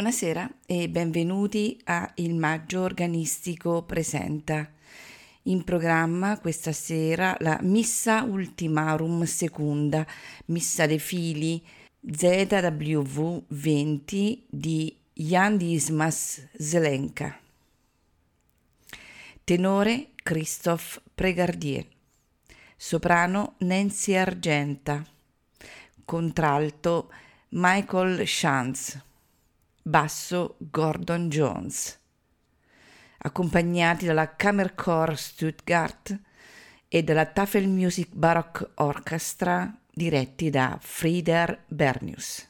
Buonasera e benvenuti a Il Maggio Organistico Presenta. In programma questa sera la Missa Ultimarum Secunda, Missa dei Fili ZWV 20 di Jan Dismas Zelenka. Tenore Christophe Pregardier. Soprano Nancy Argenta. Contralto Michael Schanz basso Gordon Jones, accompagnati dalla Kammerchor Stuttgart e dalla Tafel Music Baroque Orchestra diretti da Frieder Bernius.